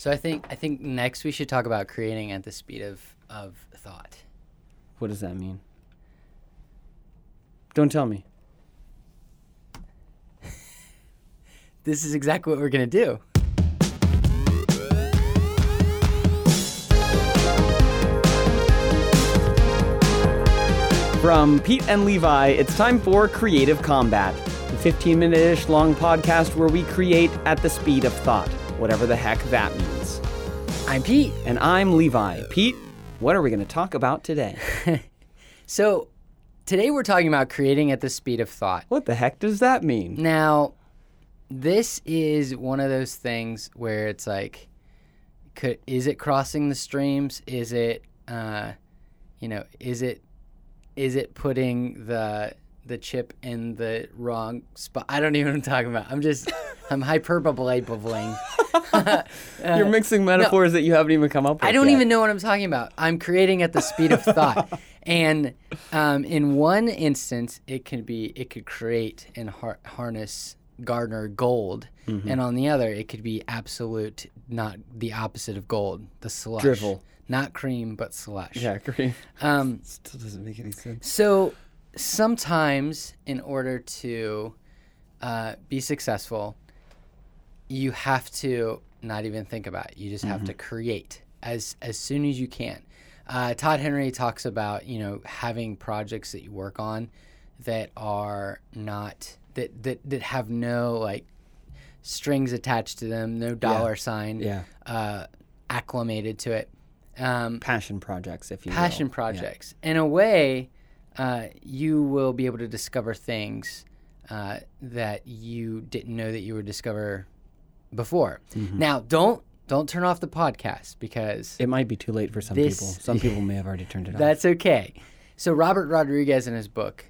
So I think I think next we should talk about creating at the speed of of thought. What does that mean? Don't tell me. This is exactly what we're gonna do. From Pete and Levi, it's time for Creative Combat, the 15 minute ish long podcast where we create at the speed of thought, whatever the heck that means. I'm Pete. And I'm Levi. Pete, what are we going to talk about today? So today we're talking about creating at the speed of thought. What the heck does that mean? Now, this is one of those things where it's like, could is it crossing the streams? Is it, uh, you know, is it, is it putting the the chip in the wrong spot? I don't even know what I'm talking about. I'm just, I'm hyperbolating. You're mixing metaphors that you haven't even come up with. I don't yet. even know what I'm talking about. I'm creating at the speed of thought, and um, in one instance, it can be it could create and har- harness garner gold, Mm-hmm. and on the other, it could be absolute, not the opposite of gold, the slush, Drivel. not cream but slush. Yeah, cream. Um, Still doesn't make any sense. so sometimes, in order to uh, be successful, you have to not even think about it. You just have to create as as soon as you can. Uh, Todd Henry talks about you know having projects that you work on that are not that that that have no like strings attached to them, no dollar sign, Yeah. uh, acclimated to it. Um, Passion projects, if you will. passion Yeah. projects. In a way, uh, you will be able to discover things uh, that you didn't know that you would discover before. Mm-hmm. Now, don't don't turn off the podcast because It might be too late for some This- people. Some people may have already turned it off. that's okay. So Robert Rodriguez in his book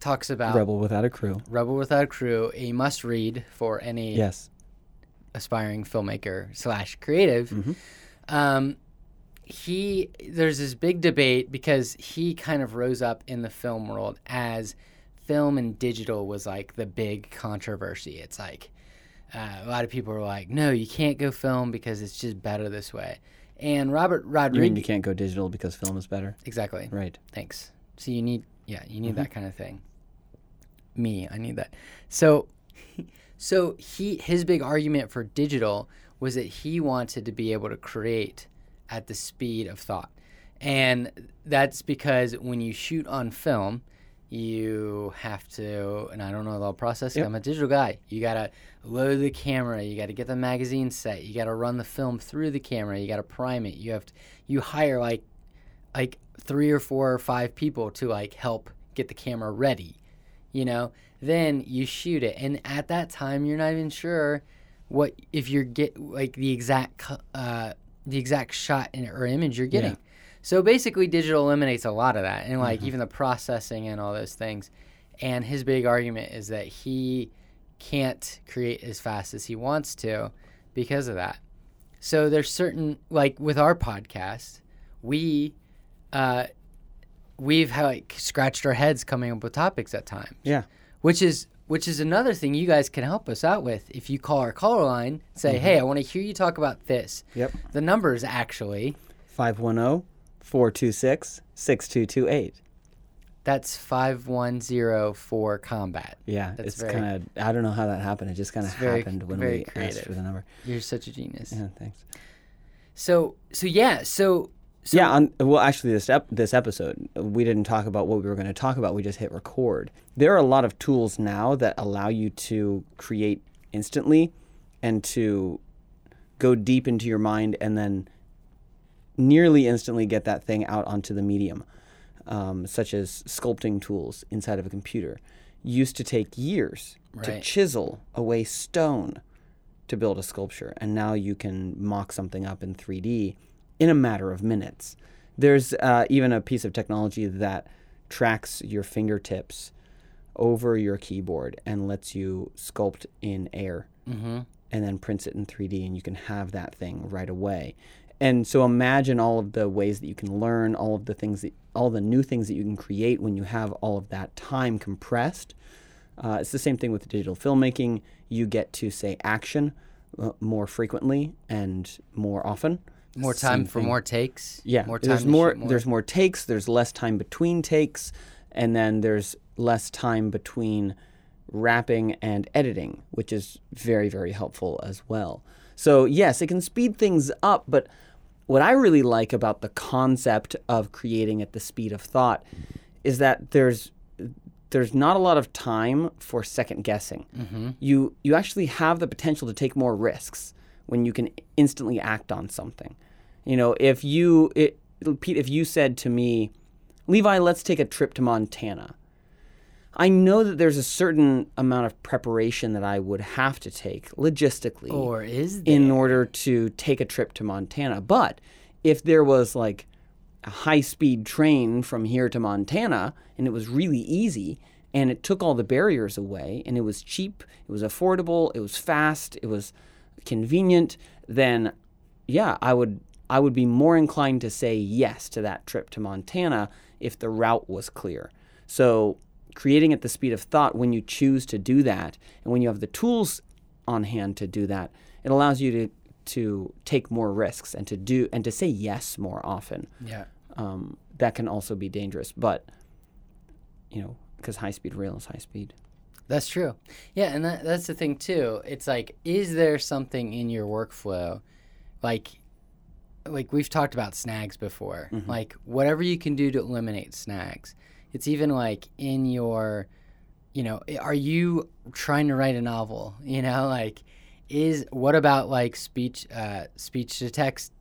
talks about Rebel Without a Crew. Rebel Without a Crew, a must read for any Yes. aspiring filmmaker slash creative. Mm-hmm. Um, he there's this big debate because he kind of rose up in the film world as film and digital was like the big controversy. It's like uh, a lot of people are like, no, you can't go film because it's just better this way. And Robert You mean Rodriguez, you can't go digital because film is better? exactly. Right. Thanks. So you need, yeah, you need Mm-hmm. that kind of thing. Me, I need that. So, so he his big argument for digital was that he wanted to be able to create at the speed of thought, and that's because when you shoot on film, you have to, and I don't know the whole process. Yep. I'm a digital guy. You gotta load the camera. You gotta get the magazine set. You gotta run the film through the camera. You gotta prime it. You have to, you hire like like three or four or five people to like help get the camera ready you know then you shoot it and at that time you're not even sure what if you're get like the exact uh the exact shot in, or image you're getting Yeah. so basically digital eliminates a lot of that and Mm-hmm. like even the processing and all those things and his big argument is that he can't create as fast as he wants to because of that so there's certain like with our podcast we uh we've like scratched our heads coming up with topics at times Yeah. which is which is another thing you guys can help us out with if you call our caller line say mm-hmm. hey i want to hear you talk about this Yep. the number is actually 510 426 6228. that's 5104 for combat Yeah, That's it's kind of, I don't know how that happened. It just kind of It's very- happened when very we asked for the number. you're such a genius Yeah, thanks. so so yeah so, so yeah, on, well, actually, this ep- this episode, we didn't talk about what we were going to talk about. We just hit record. There are a lot of tools now that allow you to create instantly and to go deep into your mind and then nearly instantly get that thing out onto the medium, um, such as sculpting tools inside of a computer. Used to take years to chisel away stone to build a sculpture, and now you can mock something up in 3D in a matter of minutes. There's uh, even a piece of technology that tracks your fingertips over your keyboard and lets you sculpt in air mm-hmm. and then prints it in 3D, and you can have that thing right away. And so imagine all of the ways that you can learn, all of the things that, all the new things that you can create when you have all of that time compressed. Uh, it's the same thing with digital filmmaking. You get to say action uh, more frequently and more often. More time for thing. more takes. Yeah, More time there's more, more. There's more takes. There's less time between takes, and then there's less time between wrapping and editing, which is very very helpful as well. So yes, it can speed things up, but what I really like about the concept of creating at the speed of thought is that there's there's not a lot of time for second guessing. Mm-hmm. You you actually have the potential to take more risks when you can instantly act on something. You know, if you it, Pete, if you said to me, Levi, let's take a trip to Montana. I know that there's a certain amount of preparation that I would have to take logistically Or is there? in order to take a trip to Montana. But if there was like a high speed train from here to Montana and it was really easy and it took all the barriers away and it was cheap, it was affordable, it was fast, it was convenient, then yeah, I would I would be more inclined to say yes to that trip to Montana if the route was clear. So creating at the speed of thought when you choose to do that and when you have the tools on hand to do that, it allows you to to take more risks and to do and to say yes more often. yeah. Um, that can also be dangerous, but you know, because high speed rail is high speed. That's true. Yeah, and that, that's the thing too. It's like, is there something in your workflow, like, like we've talked about snags before, like whatever you can do to eliminate snags. It's even like in your, you know, are you trying to write a novel? You know, like, is what about like speech, uh, speech to text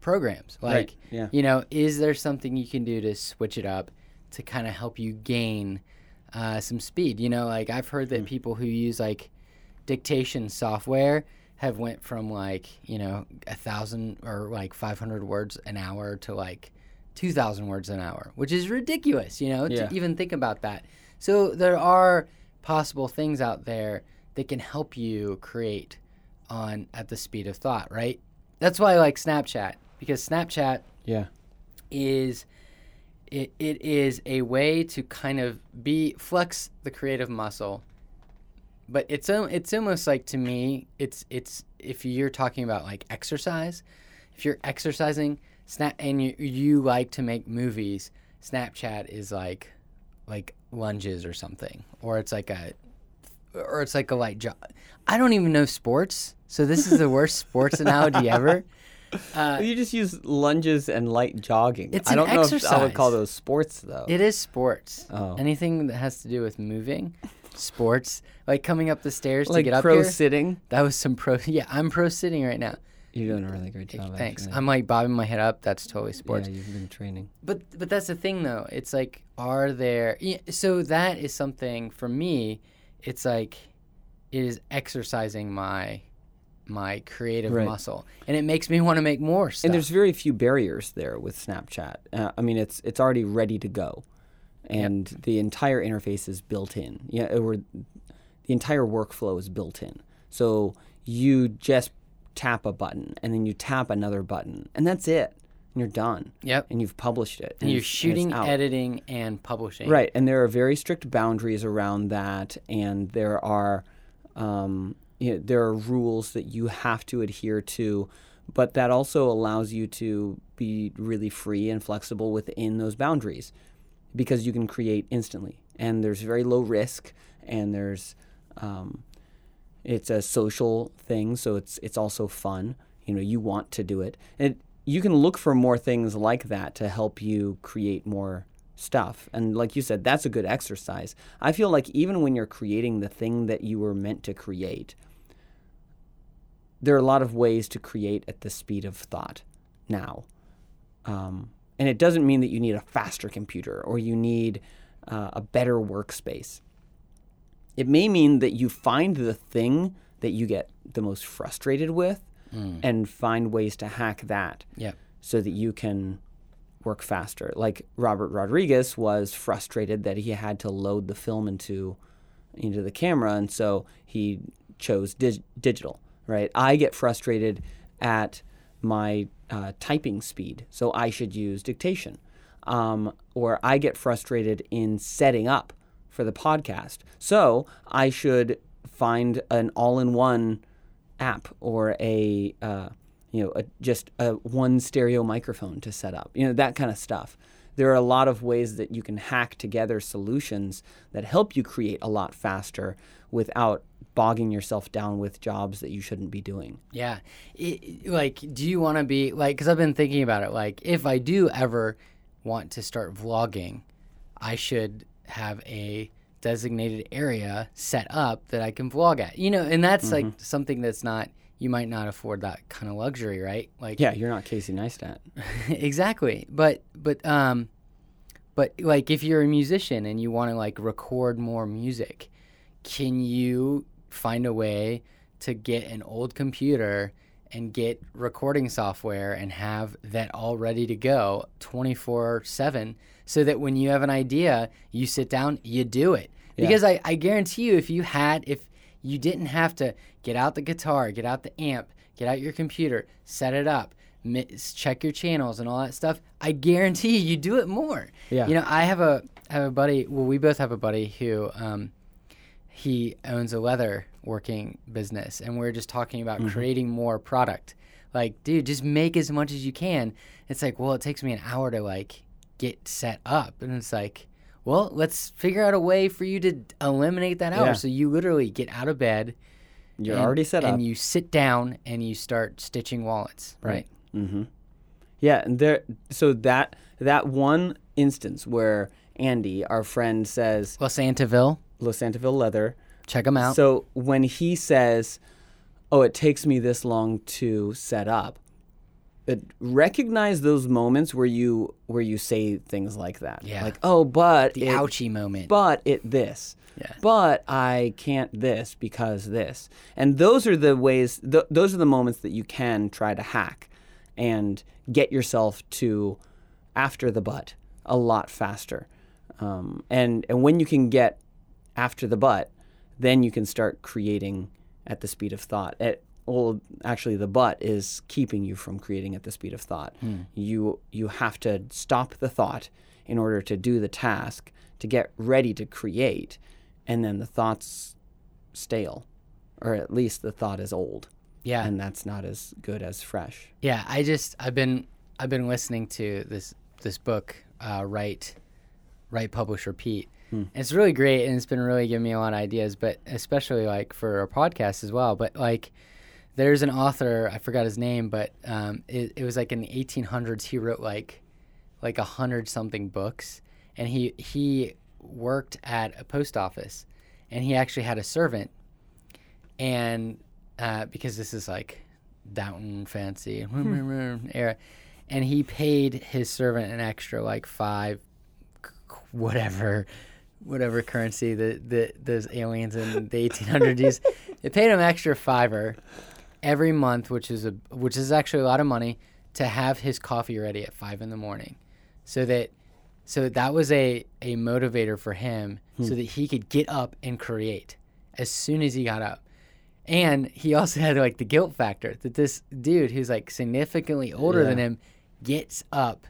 programs? Like, Right, yeah. you know, is there something you can do to switch it up to kind of help you gain uh, some speed? You know, like I've heard that people who use like dictation software have went from like you know a thousand or like 500 words an hour to like 2000 words an hour which is ridiculous you know Yeah. to even think about that so there are possible things out there that can help you create on at the speed of thought right that's why i like snapchat because snapchat Yeah. is it, it is a way to kind of be flex the creative muscle but it's it's almost like to me it's it's if you're talking about like exercise if you're exercising snap and you you like to make movies snapchat is like like lunges or something or it's like a or it's like a light jog i don't even know sports so this is the worst sports analogy ever uh, you just use lunges and light jogging. It's I an don't know if I would call those sports though. It is sports. Oh. Anything that has to do with moving, sports, like coming up the stairs to get up pro here. sitting. that was some pro. Yeah, I'm pro sitting right now. You're doing a really great job. Thanks. actually. I'm like bobbing my head up. That's totally sports. Yeah, you've been training. But but that's the thing though. It's like, are there? Yeah, so that is something for me. It's like, it is exercising my my creative Right. muscle, and it makes me want to make more stuff. And there's very few barriers there with Snapchat. Uh, I mean, it's it's already ready to go, and the entire interface is built in. Yeah, or the entire workflow is built in. So you just tap a button, and then you tap another button, and that's it. And you're done. Yep. And you've published it. and you're it's- it's shooting, out. editing, and publishing. Right, and there are very strict boundaries around that, and there are um, you know, there are rules that you have to adhere to, but that also allows you to be really free and flexible within those boundaries, because you can create instantly, and there's very low risk, and there's um, it's a social thing, so it's it's also fun. You know, you want to do it, and you can look for more things like that to help you create more stuff. And like you said, that's a good exercise. I feel like even when you're creating the thing that you were meant to create, there are a lot of ways to create at the speed of thought now. Um, and it doesn't mean that you need a faster computer or you need uh, a better workspace. It may mean that you find the thing that you get the most frustrated with and find ways to hack that Yep. so that you can work faster. Like Robert Rodriguez was frustrated that he had to load the film into into the camera, and so he chose dig- digital. Right? I get frustrated at my uh, typing speed, so I should use dictation. Um, or I get frustrated in setting up for the podcast, so I should find an all-in-one app or a uh, you know a, just a one stereo microphone to set up. You know that kind of stuff. There are a lot of ways that you can hack together solutions that help you create a lot faster without bogging yourself down with jobs that you shouldn't be doing. Yeah. It, like, do you want to be like, because I've been thinking about it, like, if I do ever want to start vlogging, I should have a designated area set up that I can vlog at. You know, and that's like something that's not, you might not afford that kind of luxury, right? Like, Yeah, you're not Casey Neistat. exactly. But but um but like if you're a musician and you want to like record more music, can you find a way to get an old computer and get recording software and have that all ready to go 24/7 so that when you have an idea, you sit down, you do it. Yeah. Because I, I guarantee you if you had if you didn't have to get out the guitar, get out the amp, get out your computer, set it up, check your channels and all that stuff. I guarantee you, you do it more. Yeah. You know, I have a I have a buddy. Well, we both have a buddy who um, he owns a leather working business, and we're just talking about creating more product. Like, dude, just make as much as you can. It's like, well, it takes me an hour to like get set up, and it's like, well, let's figure out a way for you to eliminate that hour. Yeah. So you literally get out of bed. You're and- already set up. and you sit down and you start stitching wallets. Right. Mm-hmm. Yeah, and there. So that that one instance where Andy, our friend, says Los Santaville, Los Santaville leather. check them out. So when he says, "Oh, it takes me this long to set up," it, recognize those moments where you where you say things like that. Yeah. Like, "Oh, but the it, ouchie moment. but it this." Yeah. But I can't this because this. And those are the ways th- those are the moments that you can try to hack and get yourself to after the but a lot faster. Um, and and when you can get after the but, then you can start creating at the speed of thought. At, well, actually, the but is keeping you from creating at the speed of thought. You you have to stop the thought in order to do the task to get ready to create, and then the thought's stale, or at least the thought is old, yeah. and that's not as good as fresh. Yeah, I just I've been I've been listening to this this book, uh, write, write, publish, repeat. And it's really great, and it's been really giving me a lot of ideas. But especially like for a podcast as well. But like, there's an author I forgot his name, but um, it, it was like in the 1800s. He wrote like like a hundred something books, and he he worked at a post office, and he actually had a servant, and uh, because this is like Downton fancy era, and he paid his servant an extra like five, whatever, whatever currency that the those aliens in the 1800s used. They paid him extra fiver every month, which is a which is actually a lot of money to have his coffee ready at five in the morning, so that so that was a a motivator for him, hmm. so that he could get up and create as soon as he got up. And he also had like the guilt factor that this dude who's like significantly older than him gets up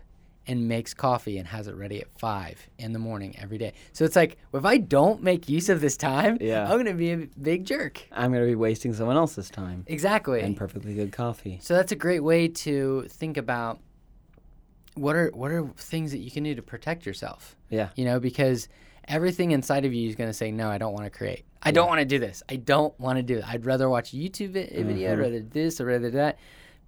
and makes coffee and has it ready at five in the morning every day. So it's like, if I don't make use of this time, Yeah. I'm gonna be a big jerk. I'm going to be wasting someone else's time Exactly. and perfectly good coffee. So that's a great way to think about what are what are things that you can do to protect yourself. Yeah. You know, because everything inside of you is going to say, "No, I don't want to create. I don't want to do this. I don't want to do it. I'd rather watch a YouTube vi- mm-hmm. video, I'd rather do this, or rather do that."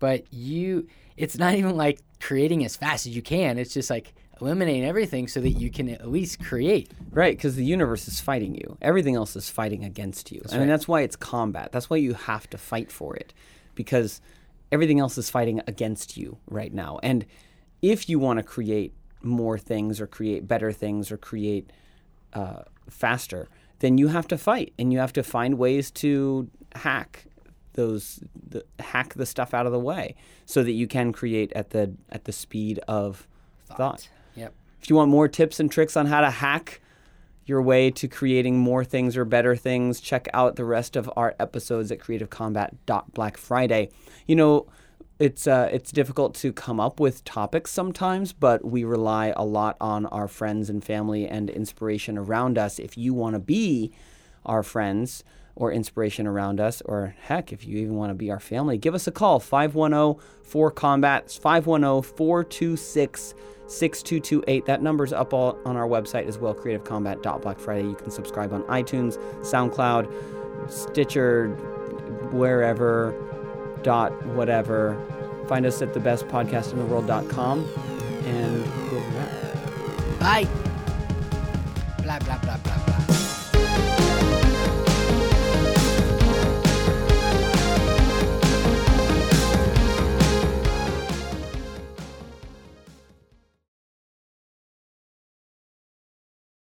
But you, it's not even like creating as fast as you can. It's just like eliminating everything so that you can at least create. Right, because the universe is fighting you. Everything else is fighting against you. I mean, right. that's why it's combat. That's why you have to fight for it, because everything else is fighting against you right now. And if you want to create more things, or create better things, or create uh, faster, then you have to fight, and you have to find ways to hack those, the, hack the stuff out of the way, so that you can create at the at the speed of thought. Yep. If you want more tips and tricks on how to hack your way to creating more things or better things, check out the rest of our episodes at creativecombat.black Friday. You know, it's uh, it's difficult to come up with topics sometimes, but we rely a lot on our friends and family and inspiration around us. If you want to be our friends, or inspiration around us, or heck, if you even want to be our family, give us a call 510 4 Combat, 510 426 6228. That number's up all on our website as well, creativecombat.blackfriday. You can subscribe on iTunes, SoundCloud, Stitcher, wherever, dot whatever. Find us at thebestpodcastintheworld.com and we'll be back. Bye. Blah, blah, blah, blah.